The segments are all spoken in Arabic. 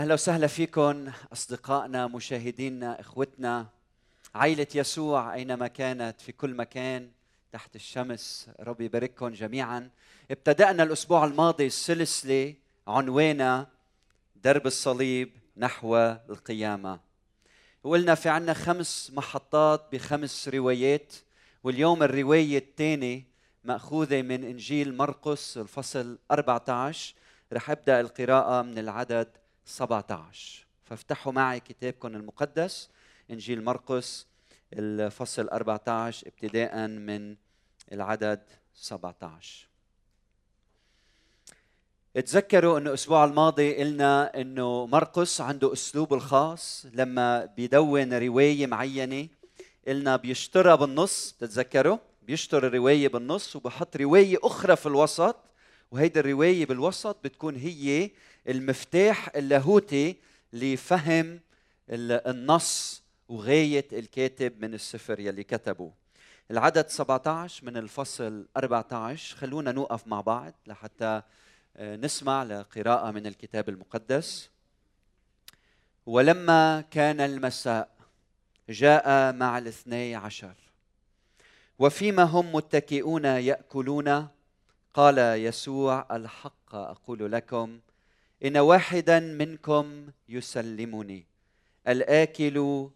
أهلا وسهلا فيكم أصدقائنا مشاهدينا إخوتنا. عائلة يسوع أينما كانت في كل مكان تحت الشمس ربي يبارككم جميعا. ابتدأنا الأسبوع الماضي السلسله عنوانها درب الصليب نحو القيامة. وقلنا في عنا خمس محطات بخمس روايات واليوم الرواية الثانية مأخوذة من إنجيل مرقس الفصل 14 رح أبدأ القراءة من العدد 17 فافتحوا معي كتابكم المقدس إنجيل مرقس الفصل 14 ابتداء من العدد 17 تذكروا إنه الأسبوع الماضي قلنا إنه مرقس عنده اسلوبه الخاص لما بيدون رواية معينة قلنا بيشترى بالنص تتذكروا؟ بيشتري الروايه بالنص وبحط رواية أخرى في الوسط وهيدي الرواية بالوسط بتكون هي المفتاح اللاهوتي لفهم النص وغاية الكاتب من السفر يلي كتبه. العدد 17 من الفصل 14 خلونا نوقف مع بعض لحتى آه، نسمع لقراءة من الكتاب المقدس. ولما كان المساء جاء مع الاثني عشر. وفيما هم متكئون يأكلون؟ قال يسوع الحق أقول لكم إن واحدا منكم يسلمني الآكل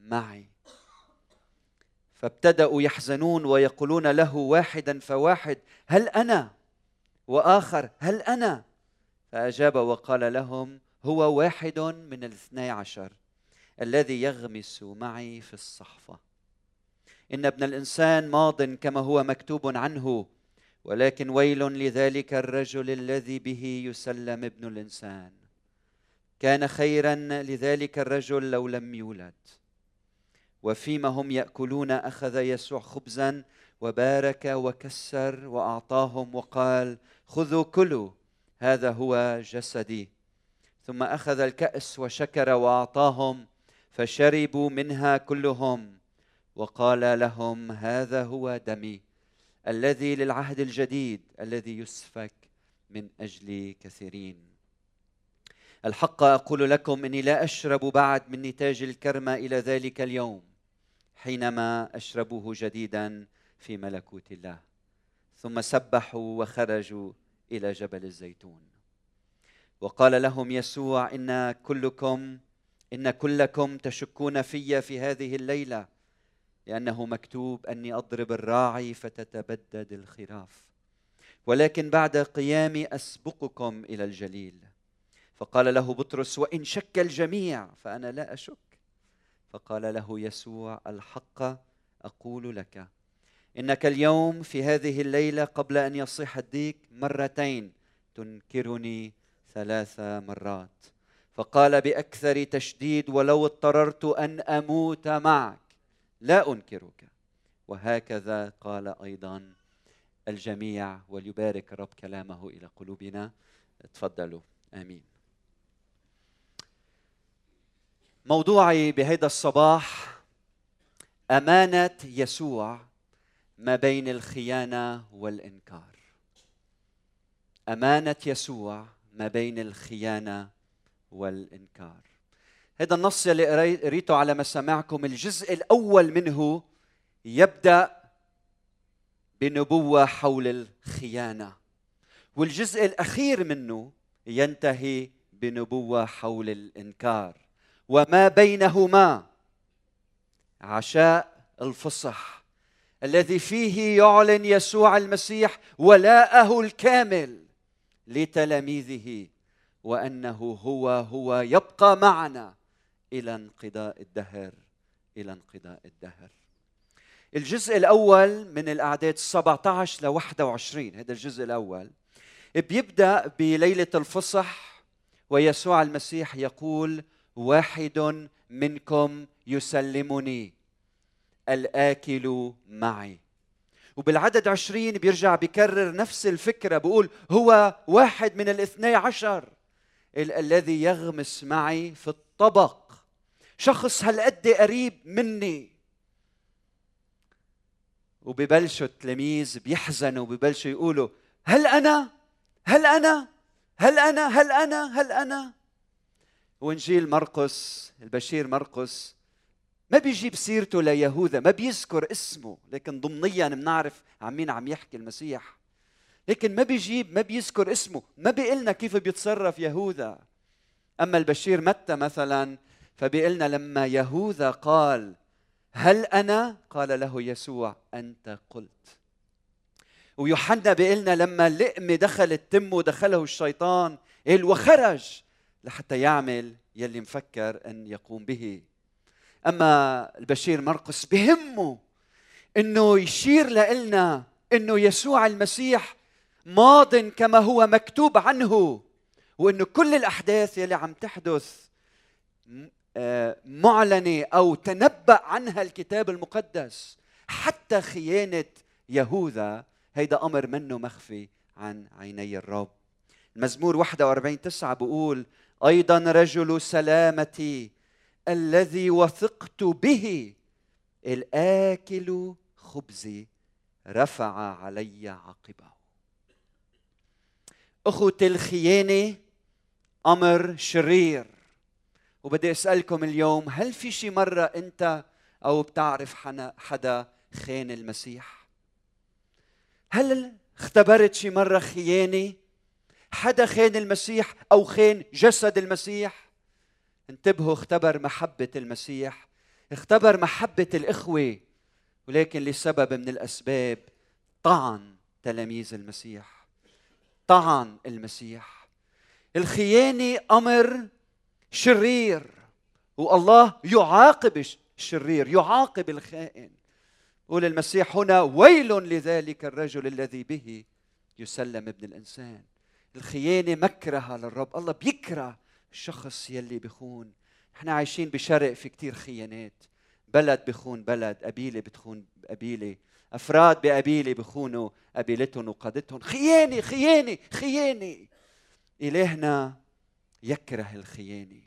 معي. فابتدأوا يحزنون ويقولون له واحدا فواحد هل أنا؟ وآخر هل أنا؟ فأجاب وقال لهم هو واحد من الاثني عشر. الذي يغمس معي في الصحفة. إن ابن الإنسان ماض كما هو مكتوب عنه ولكن ويل لذلك الرجل الذي به يسلم ابن الإنسان. كان خيرا لذلك الرجل لو لم يولد. وفيما هم يأكلون أخذ يسوع خبزا وبارك وكسر وأعطاهم وقال خذوا كلوا هذا هو جسدي. ثم أخذ الكأس وشكر وأعطاهم فشربوا منها كلهم. وقال لهم هذا هو دمي الذي للعهد الجديد الذي يسفك من أجل كثيرين. الحق أقول لكم إني لا أشرب بعد من نتاج الكرمه إلى ذلك اليوم حينما اشربه جديدا في ملكوت الله. ثم سبحوا وخرجوا إلى جبل الزيتون. وقال لهم يسوع إن كلكم إن كلكم تشكون في في هذه الليلة لأنه مكتوب أني أضرب الراعي فتتبدد الخراف. ولكن بعد قيامي أسبقكم إلى الجليل. فقال له بطرس وإن شك الجميع فأنا لا أشك. فقال له يسوع الحق أقول لك. إنك اليوم في هذه الليلة قبل أن يصيح الديك مرتين تنكرني ثلاث مرات. فقال بأكثر تشديد ولو اضطررت أن أموت معك. لا أنكرك. وهكذا قال أيضا الجميع وليبارك الرب كلامه إلى قلوبنا. تفضلوا آمين. موضوعي بهذا الصباح أمانة يسوع ما بين الخيانة والإنكار. أمانة يسوع ما بين الخيانة والإنكار. هذا النص اللي قريته على مسامعكم. الجزء الأول منه يبدأ بنبوة حول الخيانة. والجزء الأخير منه ينتهي بنبوة حول الإنكار. وما بينهما عشاء الفصح. الذي فيه يعلن يسوع المسيح ولاءه الكامل لتلاميذه. وأنه هو هو يبقى معنا إلى انقضاء الدهر إلى انقضاء الدهر. الجزء الأول من الأعداد 17 ل 21 هذا الجزء الأول. بيبدأ بليلة الفصح ويسوع المسيح يقول واحد منكم يسلمني الآكل معي. وبالعدد عشرين بيرجع بيكرر نفس الفكرة بيقول هو واحد من الاثني عشر. ال- الذي يغمس معي في الطبق. شخص هالقد قريب مني؟ وببلشوا التلاميذ بيحزنوا وببلشوا يقولوا هل أنا؟ هل أنا؟ هل أنا؟ هل أنا؟ هل أنا؟ وإنجيل مرقس البشير مرقس ما بيجيب سيرته ليهوذا ما بيذكر اسمه لكن ضمنيا بنعرف عن مين عم يحكي المسيح. لكن ما بيجيب ما بيذكر اسمه ما بيقلنا كيف بيتصرف يهوذا. أما البشير متى مثلا؟ فبيقلنا لما يهوذا قال هل أنا؟ قال له يسوع أنت قلت. ويوحنا بيقلنا لما اللقمة دخلت تمه دخله الشيطان قال وخرج. لحتى يعمل يلي مفكر أن يقوم به. أما البشير مرقس بهمه أنه يشير لنا أنه يسوع المسيح ماض كما هو مكتوب عنه وأنه كل الأحداث يلي عم تحدث آه، معلنة أو تنبأ عنها الكتاب المقدس حتى خيانة يهوذا هيدا أمر منه مخفي عن عيني الرب. المزمور 41 9 بقول أيضا رجل سلامتي الذي وثقت به الآكل خبزي رفع علي عقبة. أخوة الخيانة أمر شرير. وبدي أسألكم اليوم هل في شي مرة أنت أو بتعرف حدا خان المسيح؟ هل اختبرت شي مرة خيانة؟ حدا خان المسيح أو خان جسد المسيح؟ انتبهوا اختبر محبة المسيح اختبر محبة الإخوة ولكن لسبب من الأسباب طعن تلاميذ المسيح. طعن المسيح. الخيانة أمر شرير والله يعاقب الشرير يعاقب الخائن. قول المسيح هنا ويل لذلك الرجل الذي به يسلم ابن الإنسان. الخيانة مكرهة للرب. الله بيكره الشخص يلي بخون. إحنا عايشين بشرق في كتير خيانات. بلد بخون بلد قبيلة بتخون قبيلة. أفراد بقبيله بخونوا قبيلتهم وقادتهم خيانه خيانه خيانه إلهنا يكره الخيانه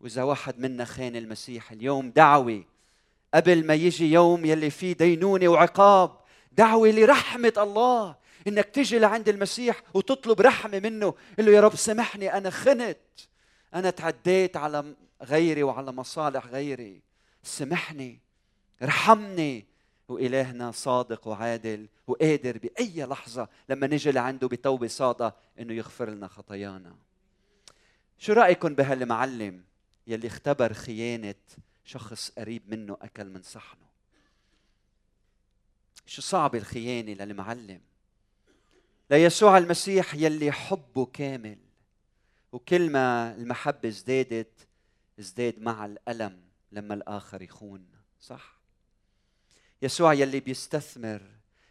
وإذا واحد منا خان المسيح اليوم دعوه قبل ما يجي يوم يلي فيه دينونة وعقاب دعوه لرحمة الله. إنك تجي لعند المسيح وتطلب رحمة منه. قل له يا رب سامحني أنا خنت. أنا تعديت على غيري وعلى مصالح غيري. سامحني ارحمني. وإلهنا صادق وعادل وقادر بأي لحظة لما نجي لعنده بتوبة صادقة إنه يغفر لنا خطايانا. شو رأيكم بهالمعلم يلي اختبر خيانة شخص قريب منه أكل من صحنه؟ شو صعب الخيانة للمعلم؟ ليسوع المسيح يلي حبه كامل وكل ما المحبة ازدادت ازداد مع الألم لما الآخر يخون صح؟ يسوع يلي بيستثمر.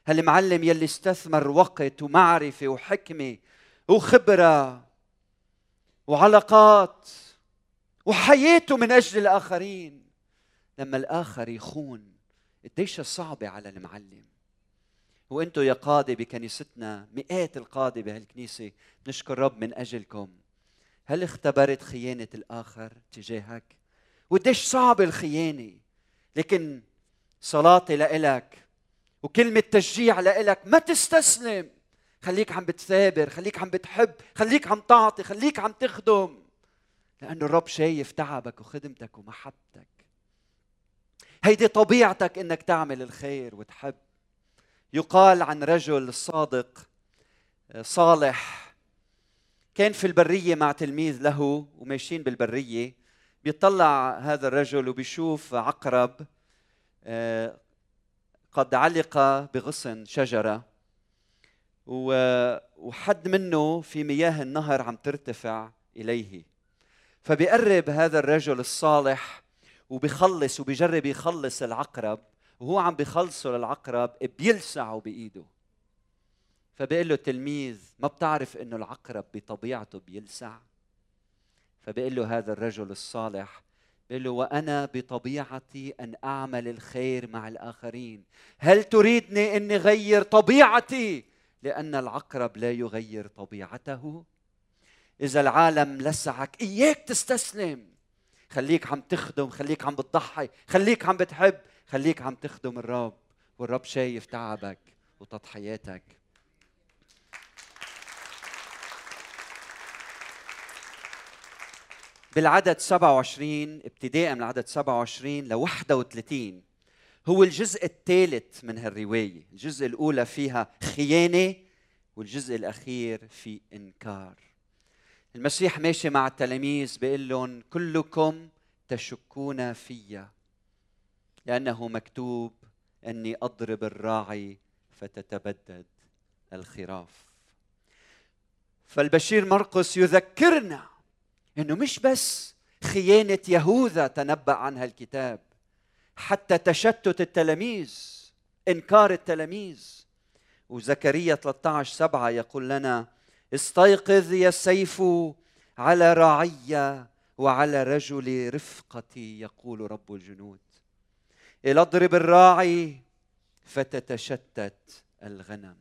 هالمعلم يلي استثمر وقت ومعرفة وحكمة وخبرة وعلاقات وحياته من أجل الآخرين. لما الآخر يخون قديش صعبة على المعلم. وأنتم يا قادة بكنيستنا مئات القادة بهالكنيسة نشكر رب من أجلكم. هل اختبرت خيانة الآخر تجاهك؟ وقديش صعب الخيانة. لكن صلاتي لإلك. وكلمة تشجيع لإلك. ما تستسلم. خليك عم بتثابر خليك عم بتحب خليك عم تعطي خليك عم تخدم. لأنه الرب شايف تعبك وخدمتك ومحبتك. هيدي طبيعتك إنك تعمل الخير وتحب. يقال عن رجل صادق صالح. كان في البرية مع تلميذ له وماشيين بالبرية. بيطلع هذا الرجل وبيشوف عقرب. قد علق بغصن شجرة وحد منه في مياه النهر عم ترتفع إليه. فبيقرب هذا الرجل الصالح وبيخلص وبيجرب يخلص العقرب وهو عم بيخلصه للعقرب بيلسعه بإيده. فبيقول له تلميذ ما بتعرف إنه العقرب بطبيعته بيلسع؟ فبيقول له هذا الرجل الصالح بيقول له وأنا بطبيعتي أن أعمل الخير مع الآخرين. هل تريدني اني غير طبيعتي؟ لأن العقرب لا يغير طبيعته. إذا العالم لسعك إياك تستسلم. خليك عم تخدم خليك عم بتضحي خليك عم بتحب خليك عم تخدم الرب. والرب شايف تعبك وتضحياتك. بالعدد 27 ابتداء من العدد 27 ل 31 هو الجزء الثالث من هالرواية. الجزء الأولى فيها خيانة والجزء الأخير في إنكار. المسيح ماشي مع التلاميذ بيقول لهم كلكم تشكون في لأنه مكتوب أني أضرب الراعي فتتبدد الخراف. فالبشير مرقس يذكرنا إنه مش بس خيانة يهوذا تنبأ عنها الكتاب حتى تشتت التلاميذ إنكار التلاميذ. وزكريا 13 سبعة يقول لنا استيقظ يا سيف على رعية وعلى رجل رفقتي يقول رب الجنود. إلى اضرب الراعي فتتشتت الغنم.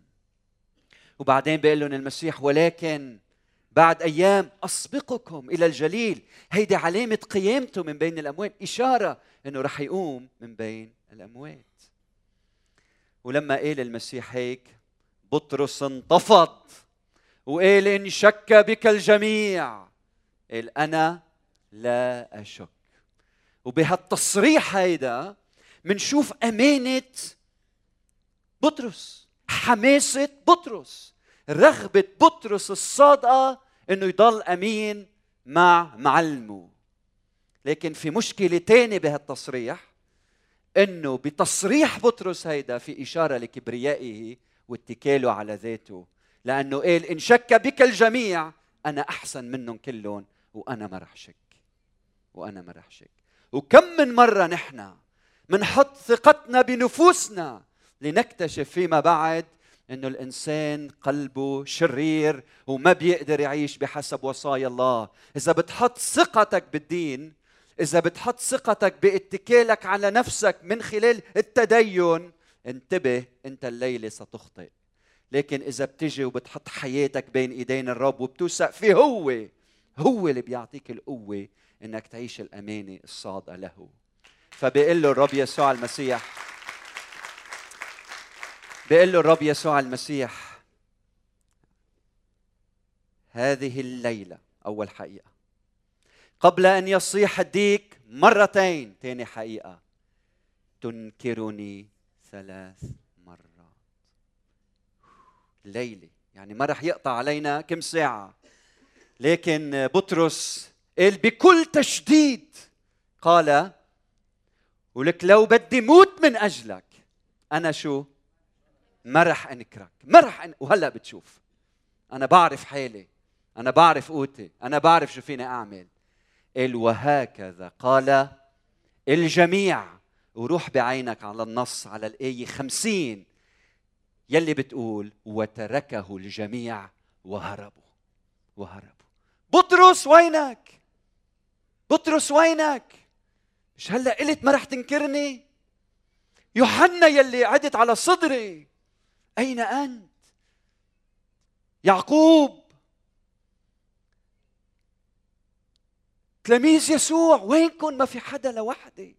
وبعدين بيقول لهم المسيح ولكن بعد أيام أسبقكم إلى الجليل. هيدي علامة قيامته من بين الأموات. إشارة إنه رح يقوم من بين الأموات. ولما قال المسيح هيك بطرس انتفض وقال إن شك بك الجميع. قال أنا لا أشك. وبهالتصريح هيدا منشوف أمانة بطرس حماسة بطرس. رغبة بطرس الصادقة إنه يضل أمين مع معلمه. لكن في مشكلة تانية بهالتصريح إنه بتصريح بطرس هيدا في إشارة لكبريائه واتكاله على ذاته. لأنه قال إن شك بك الجميع أنا أحسن منهم كلهم وأنا ما رح شك وأنا ما رح شك. وكم من مرة نحن منحط ثقتنا بنفوسنا لنكتشف فيما بعد إنه الإنسان قلبه شرير وما بيقدر يعيش بحسب وصايا الله. إذا بتحط ثقتك بالدين إذا بتحط ثقتك باتكالك على نفسك من خلال التدين انتبه أنت الليلة ستخطئ. لكن إذا بتجي وبتحط حياتك بين إيدين الرب وبتوثق فيه هو هو اللي بيعطيك القوة إنك تعيش الأمانة الصادقة له. فبيقول له الرب يسوع المسيح بيقول له الرب يسوع المسيح هذه الليلة أول حقيقة. قبل أن يصيح الديك مرتين ثاني حقيقة. تنكرني ثلاث مرات. ليلة. يعني ما رح يقطع علينا كم ساعة. لكن بطرس قال بكل تشديد قال ولك لو بدي موت من أجلك أنا شو؟ ما رح انكرك ما رح أن... وهلا بتشوف. أنا بعرف حالي أنا بعرف قوتي أنا بعرف شو فيني أعمل. قال وهكذا. قال الجميع وروح بعينك على النص على الآية خمسين يلي بتقول وتركه الجميع وهربوا وهربوا. بطرس وينك؟ بطرس وينك؟ مش هلا قلت ما رح تنكرني؟ يوحنا يلي عدت على صدري. أين أنت؟ يعقوب. تلاميذ يسوع وينكم ما في حدا لوحدي.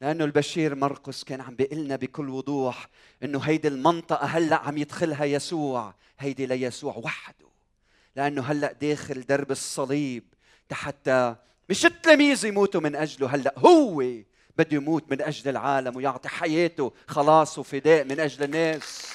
لأنه البشير مرقس كان عم بيقول لنا بكل وضوح إنه هيدي المنطقة هلأ عم يدخلها يسوع. هيدي ليسوع وحده. لأنه هلأ داخل درب الصليب. حتى مش التلاميذ يموتوا من أجله هلأ هو بده يموت من أجل العالم ويعطي حياته خلاص وفداء من أجل الناس.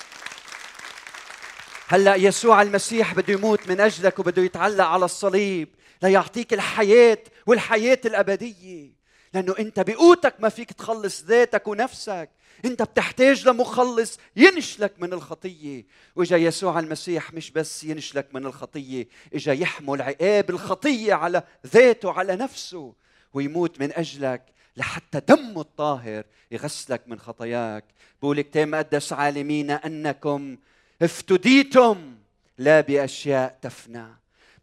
هلأ يسوع المسيح بده يموت من أجلك وبده يتعلق على الصليب ليعطيك الحياة والحياة الأبدية. لأنه أنت بقوتك ما فيك تخلص ذاتك ونفسك. أنت بتحتاج لمخلص ينشلك من الخطية. وإجا يسوع المسيح مش بس ينشلك من الخطية إجا يحمل عقاب الخطية على ذاته على نفسه ويموت من أجلك لحتى دمه الطاهر يغسلك من خطاياك. بقول كتاب مقدس عالمين أنكم افتديتم لا بأشياء تفنى.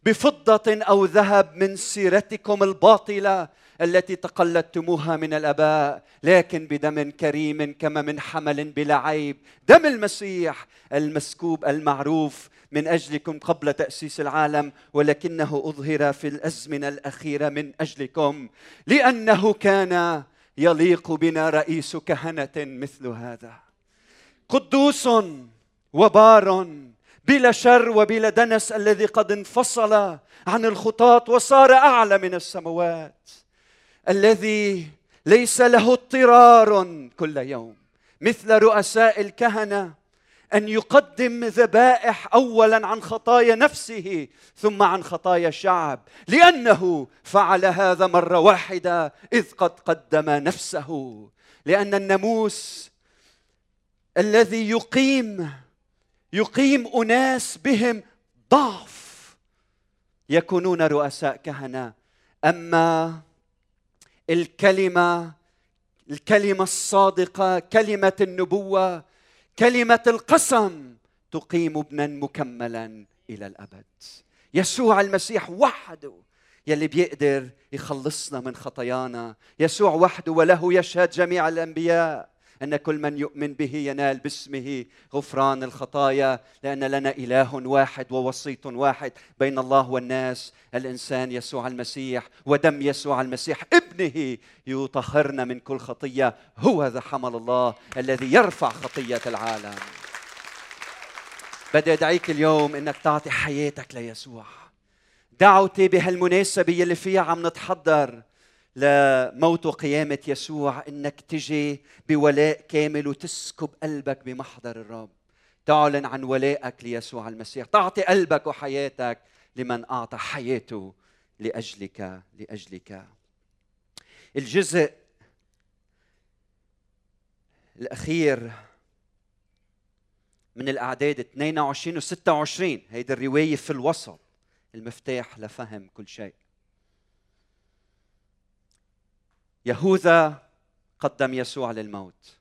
بفضة أو ذهب من سيرتكم الباطلة التي تقلدتموها من الأباء. لكن بدم كريم كما من حمل بلا عيب. دم المسيح المسكوب المعروف من أجلكم قبل تأسيس العالم ولكنه أظهر في الأزمنة الأخيرة من أجلكم لأنه كان يليق بنا رئيس كهنة مثل هذا. قدوس وبار بلا شر وبلا دنس الذي قد انفصل عن الخطاة وصار أعلى من السماوات الذي ليس له اضطرار كل يوم مثل رؤساء الكهنة أن يقدم ذبائح اولا عن خطايا نفسه ثم عن خطايا الشعب. لأنه فعل هذا مرة واحدة إذ قد قدم نفسه. لأن الناموس الذي يقيم يقيم أناس بهم ضعف. يكونون رؤساء كهنة. أما الكلمة الكلمة الصادقة كلمة النبوة كلمة القسم تقيم ابنا مكملا إلى الأبد. يسوع المسيح وحده يلي بيقدر يخلصنا من خطايانا. يسوع وحده وله يشهد جميع الأنبياء. أن كل من يؤمن به ينال باسمه غفران الخطايا لأن لنا إله واحد ووسيط واحد بين الله والناس. الإنسان يسوع المسيح ودم يسوع المسيح ابنه يطهرنا من كل خطية. هو ذا حمل الله الذي يرفع خطية العالم. بدي أدعيك اليوم إنك تعطي حياتك ليسوع. دعوتي بهالمناسبة اللي فيها عم نتحضر. لموت وقيامة يسوع إنك تجي بولاء كامل وتسكب قلبك بمحضر الرب. تعلن عن ولائك ليسوع المسيح. تعطي قلبك وحياتك لمن أعطى حياته لأجلك لأجلك. الجزء الأخير من الأعداد 22 و 26 هيدي الرواية في الوسط المفتاح لفهم كل شيء. يهوذا قدم يسوع للموت.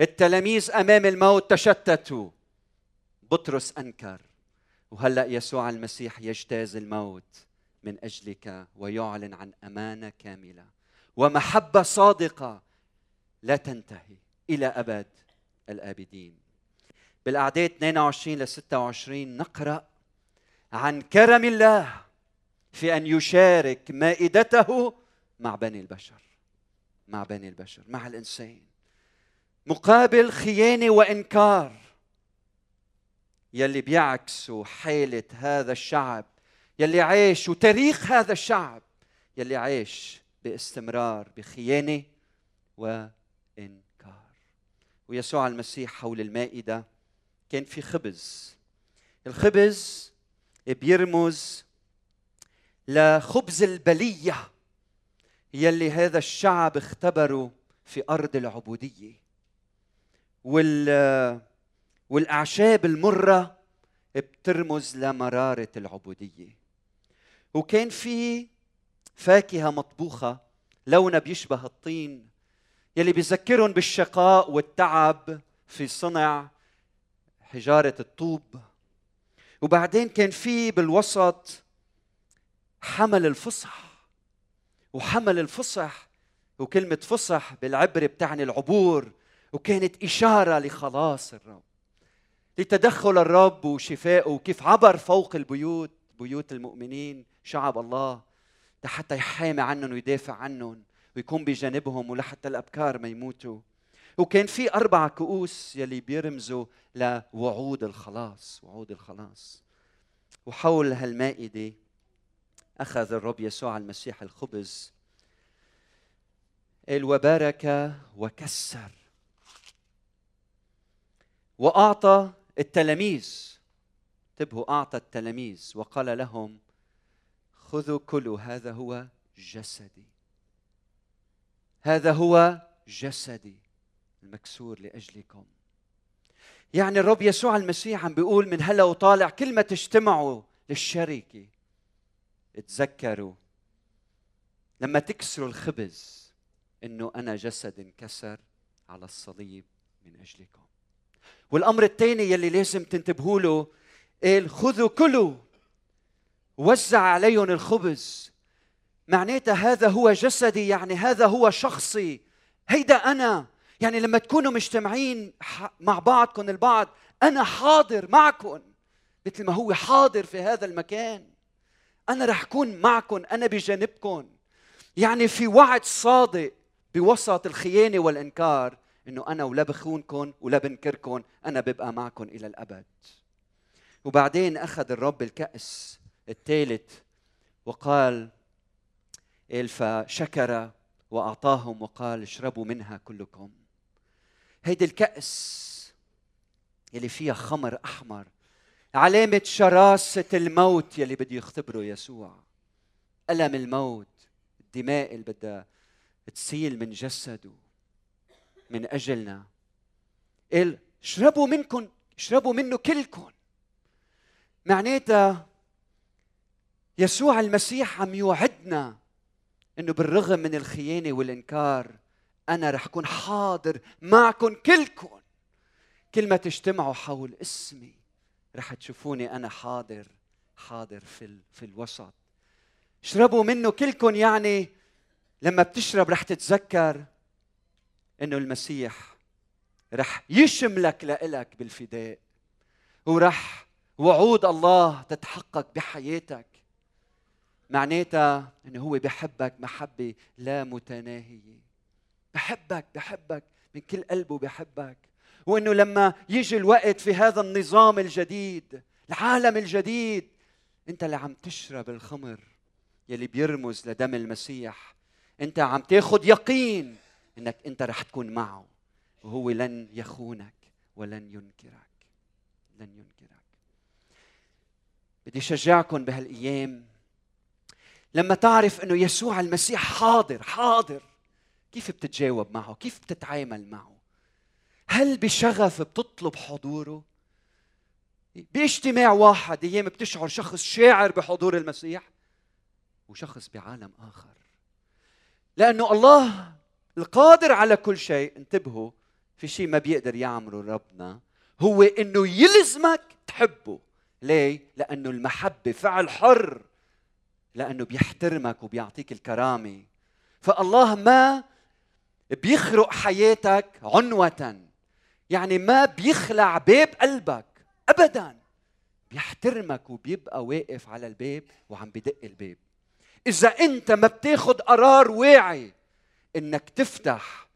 التلاميذ أمام الموت تشتتوا. بطرس أنكر. وهلأ يسوع المسيح يجتاز الموت من أجلك ويعلن عن أمانة كاملة. ومحبة صادقة لا تنتهي إلى أبد الآبدين. بالأعداد 22 ل 26 نقرأ عن كرم الله في أن يشارك مائدته مع بني البشر. مع بني البشر مع الإنسان. مقابل خيانة وإنكار. يلي بيعكسوا حالة هذا الشعب يلي عاش وتاريخ هذا الشعب يلي عاش باستمرار بخيانة وإنكار. ويسوع المسيح حول المائدة كان في خبز. الخبز بيرمز لخبز البلية. يلي هذا الشعب اختبره في أرض العبودية. وال والأعشاب المرة بترمز لمرارة العبودية. وكان في فاكهة مطبوخة لونها بيشبه الطين يلي بيذكرهم بالشقاء والتعب في صنع حجارة الطوب. وبعدين كان في بالوسط حمل الفصح. وحمل الفصح وكلمة فصح بالعبري بتعني العبور وكانت إشارة لخلاص الرب لتدخل الرب وشفائه وكيف عبر فوق البيوت بيوت المؤمنين شعب الله حتى يحامي عنهم ويدافع عنهم ويكون بجانبهم ولحتى الأبكار ما يموتوا. وكان في أربع كؤوس يلي بيرمزوا لوعود الخلاص وعود الخلاص. وحول هالمائدة أخذ الرب يسوع المسيح الخبز قال وبارك وكسر وأعطى التلاميذ انتبهوا أعطى التلاميذ وقال لهم خذوا كلوا هذا هو جسدي هذا هو جسدي المكسور لأجلكم. يعني الرب يسوع المسيح عم بيقول من هلا وطالع كل ما تجتمعوا للشركه تذكروا لما تكسروا الخبز إنه أنا جسد انكسر على الصليب من أجلكم. والأمر الثاني يلي لازم تنتبهوا له قال خذوا كلوا وزع عليهم الخبز. معناتها هذا هو جسدي يعني هذا هو شخصي. هيدا أنا. يعني لما تكونوا مجتمعين مع بعضكم البعض أنا حاضر معكم مثل ما هو حاضر في هذا المكان. أنا رح أكون معكم أنا بجانبكم. يعني في وعد صادق بوسط الخيانة والإنكار إنه أنا ولا بخونكم ولا بنكركم أنا ببقى معكم إلى الأبد. وبعدين أخذ الرب الكأس الثالث وقال فشكر وأعطاهم وقال اشربوا منها كلكم. هيدي الكأس يلي فيها خمر أحمر. علامة شراسة الموت يلي بده يختبره يسوع. ألم الموت؟ الدماء اللي بدها تسيل من جسده من أجلنا. قال اشربوا منكم اشربوا منه كلكم معناتها يسوع المسيح عم يوعدنا إنه بالرغم من الخيانة والإنكار أنا رح أكون حاضر معكم كلكم كل ما تجتمعوا حول اسمي رح تشوفوني أنا حاضر حاضر في في الوسط. اشربوا منه كلكم يعني لما بتشرب رح تتذكر إنه المسيح رح يشملك لإلك بالفداء ورح وعود الله تتحقق بحياتك. معناتها انه هو بحبك محبة لا متناهية. بحبك بحبك من كل قلبه بحبك. وإنه لما يجي الوقت في هذا النظام الجديد العالم الجديد أنت اللي عم تشرب الخمر يلي بيرمز لدم المسيح. أنت عم تاخذ يقين إنك أنت رح تكون معه وهو لن يخونك ولن ينكرك لن ينكرك. بدي أشجعكم بهالأيام. لما تعرف إنه يسوع المسيح حاضر حاضر كيف بتتجاوب معه؟ كيف بتتعامل معه؟ هل بشغف بتطلب حضوره؟ باجتماع واحد أيام بتشعر شخص شاعر بحضور المسيح وشخص بعالم آخر. لأنه الله القادر على كل شيء انتبهوا في شيء ما بيقدر يعمله ربنا هو إنه يلزمك تحبه. ليه؟ لأنه المحبة فعل حر لأنه بيحترمك وبيعطيك الكرامة. فالله ما بيخرق حياتك عنوة. يعني ما بيخلع باب قلبك. ابدا. بيحترمك وبيبقى واقف على الباب وعم بدق الباب. إذا أنت ما بتاخد قرار واعي إنك تفتح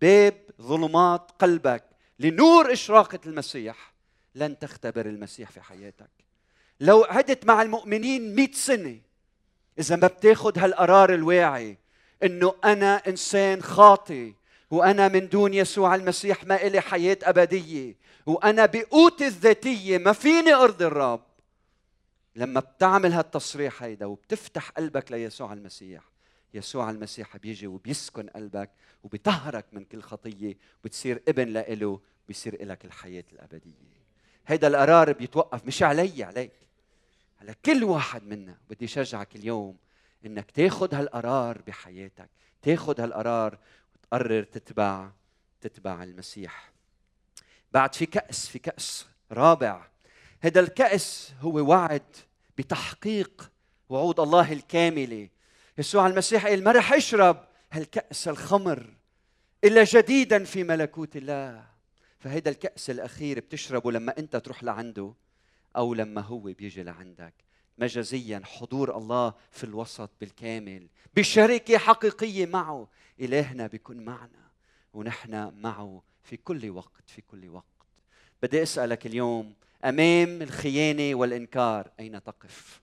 باب ظلمات قلبك لنور إشراقة المسيح لن تختبر المسيح في حياتك. لو قعدت مع المؤمنين مئة سنة إذا ما بتاخد هالقرار الواعي إنه أنا إنسان خاطي وأنا من دون يسوع المسيح ما إلي حياة أبدية. وأنا بقوتي الذاتية ما فيني أرضي الرب. لما بتعمل هالتصريح هيدا وبتفتح قلبك ليسوع المسيح يسوع المسيح بيجي وبيسكن قلبك وبيطهرك من كل خطية وبتصير ابن لإله بيصير لك الحياة الأبدية. هيدا القرار بيتوقف مش علي عليك. على كل واحد منا. بدي شجعك اليوم إنك تاخذ هالقرار بحياتك. تاخذ هالقرار وتقرر تتبع تتبع المسيح. بعد في كأس في كأس رابع. هذا الكأس هو وعد بتحقيق وعود الله الكاملة يسوع المسيح قال ما رح أشرب هالكأس الخمر إلا جديدا في ملكوت الله. فهيدا الكأس الأخير بتشربه لما أنت تروح لعنده أو لما هو بيجي لعندك. مجازيا حضور الله في الوسط بالكامل بشركة حقيقية معه. إلهنا بيكون معنا ونحن معه في كل وقت في كل وقت. بدي أسألك اليوم أمام الخيانة والإنكار أين تقف؟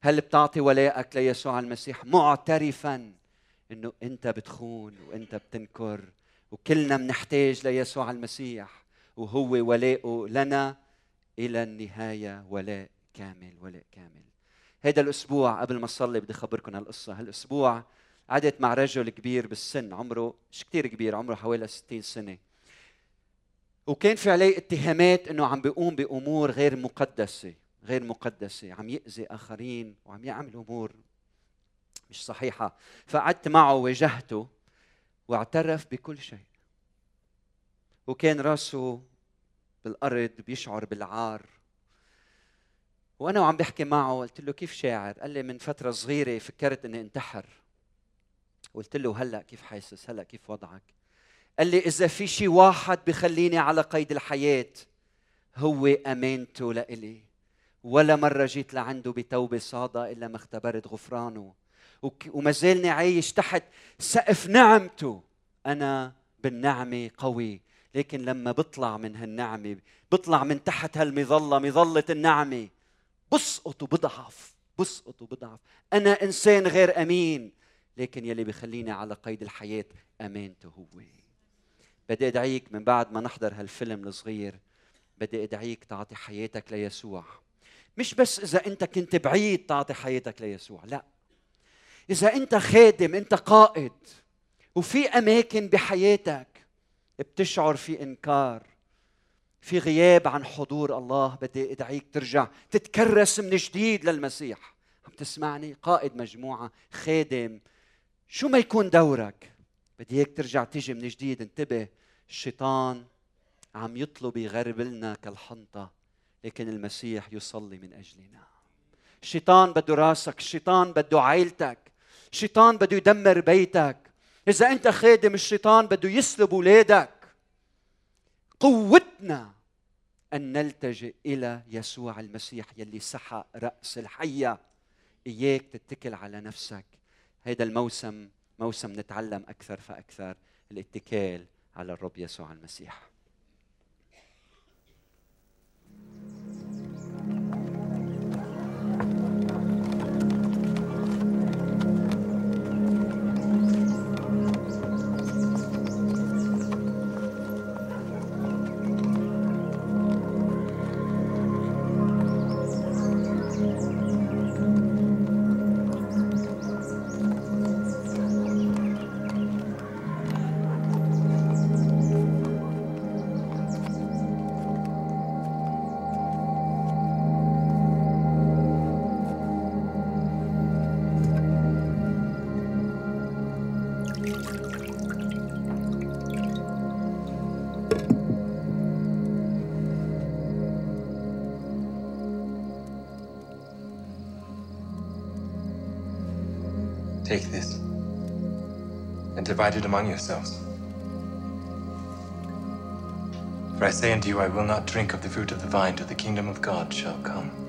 هل بتعطي ولائك ليسوع المسيح معترفا إنه أنت بتخون وأنت بتنكر وكلنا بنحتاج ليسوع المسيح وهو ولاؤه لنا إلى النهاية ولاء كامل ولاء كامل. هذا الأسبوع قبل ما أصلي بدي اخبركم هالقصة. هالأسبوع قعدت مع رجل كبير بالسن عمره مش كثير كبير عمره حوالي 60 سنة. وكان في عليه اتهامات إنه عم بيقوم بأمور غير مقدسة غير مقدسة. عم يأذي آخرين وعم يعمل أمور مش صحيحة. فقعدت معه واجهته واعترف بكل شيء. وكان راسه بالأرض بيشعر بالعار. وأنا وعم بحكي معه قلت له كيف شاعر؟ قال لي من فترة صغيرة فكرت إني انتحر. قلت له هلأ كيف حاسس؟ هلأ كيف وضعك؟ قال لي إذا في شيء واحد بخليني على قيد الحياة هو أمانته لإلي. ولا مرة جيت لعنده بتوبة صادقة إلا ما اختبرت غفرانه. وما زالني عايش تحت سقف نعمته. أنا بالنعمة قوي. لكن لما بطلع من هالنعمة بطلع من تحت هالمظلة مظلة النعمة بسقط وبضعف بسقط وبضعف أنا إنسان غير أمين لكن يلي بخليني على قيد الحياة أمانته هو بدي أدعيك من بعد ما نحضر هالفيلم الصغير بدي أدعيك تعطي حياتك ليسوع. مش بس إذا أنت كنت بعيد تعطي حياتك ليسوع لا. إذا أنت خادم أنت قائد وفي أماكن بحياتك بتشعر في إنكار. في غياب عن حضور الله بدي أدعيك ترجع تتكرس من جديد للمسيح. عم تسمعني؟ قائد مجموعة خادم. شو ما يكون دورك؟ بدي إياك ترجع تيجي من جديد. انتبه الشيطان عم يطلب يغربلنا كالحنطة لكن المسيح يصلي من أجلنا. الشيطان بده راسك الشيطان بده عائلتك الشيطان بده يدمر بيتك. إذا أنت خادم الشيطان بده يسلب اولادك قوتنا أن نلتجئ إلى يسوع المسيح يلي سحق رأس الحية. إياك تتكل على نفسك. هذا الموسم موسم نتعلم أكثر فأكثر الاتكال على الرب يسوع المسيح. Take this and divide it among yourselves. For I say unto you, I will not drink of the fruit of the vine till the kingdom of God shall come.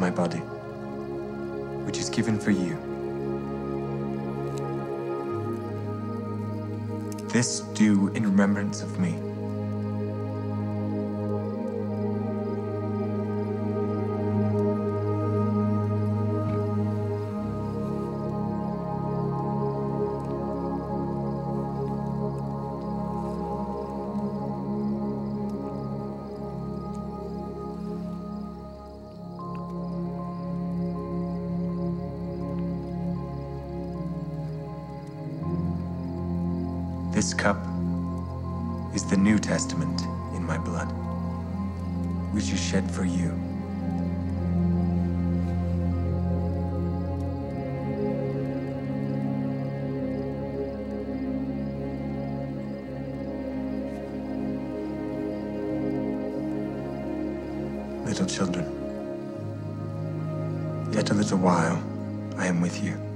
My body, which is given for you. This do in remembrance of me. This cup is the New Testament in my blood, which is shed for you. Little children, yet a little while I am with you.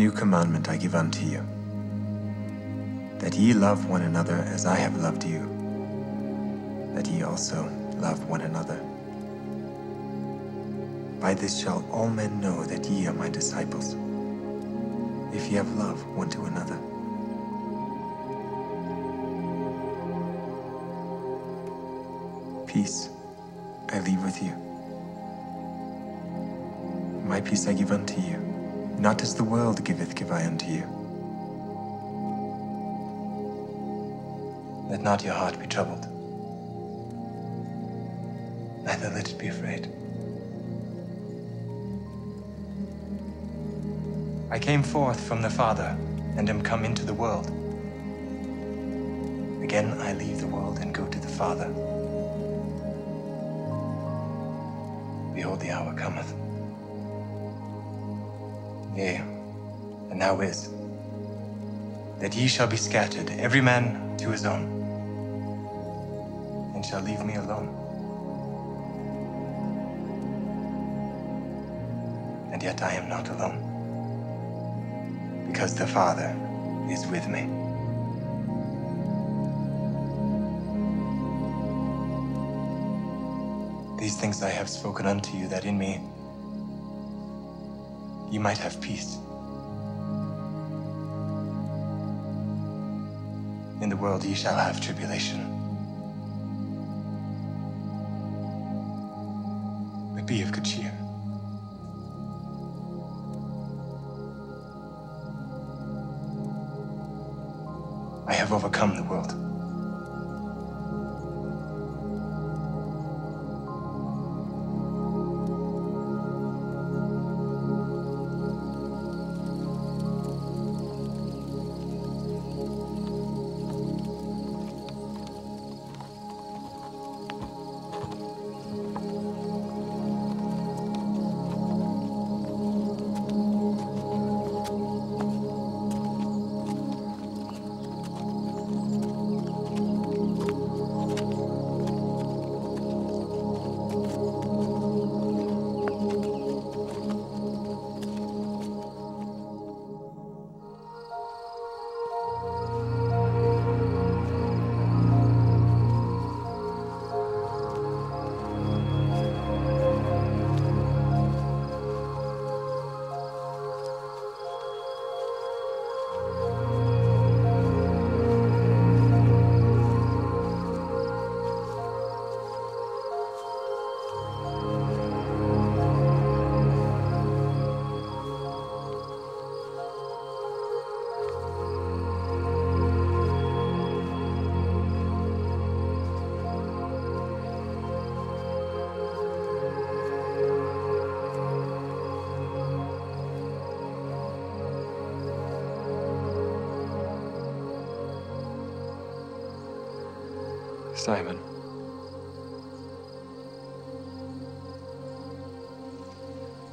New commandment I give unto you, that ye love one another as I have loved you, that ye also love one another. By this shall all men know that ye are my disciples, if ye have love one to another. Peace I leave with you. My peace I give unto you. Not as the world giveth, give I unto you. Let not your heart be troubled, neither let it be afraid. I came forth from the Father, and am come into the world. Again I leave the world and go to the Father. Behold, the hour cometh. Yea, and now is, that ye shall be scattered, every man to his own, and shall leave me alone. And yet I am not alone, because the Father is with me. These things I have spoken unto you, that in me you might have peace. In the world ye shall have tribulation. But be of good cheer. I have overcome the world. Simon.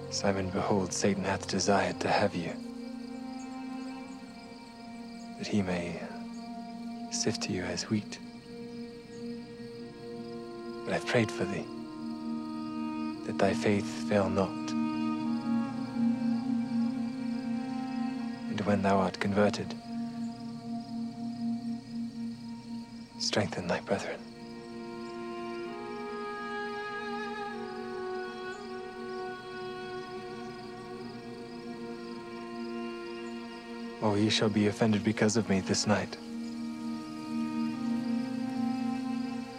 Simon, behold, Satan hath desired to have you, that he may sift you as wheat. But I've prayed for thee, that thy faith fail not. And when thou art converted, strengthen thy brethren. Oh, ye shall be offended because of me this night.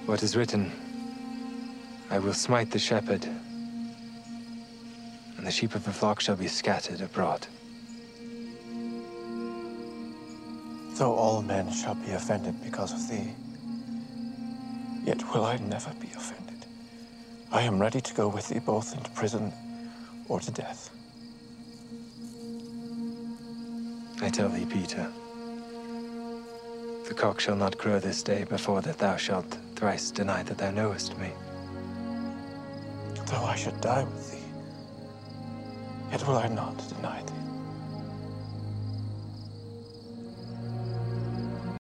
What is written, I will smite the shepherd, and the sheep of the flock shall be scattered abroad. Though all men shall be offended because of thee, will I never be offended. I am ready to go with thee both into prison or to death. I tell thee, Peter, the cock shall not crow this day before that thou shalt thrice deny that thou knowest me. Though I should die with thee, yet will I not deny thee.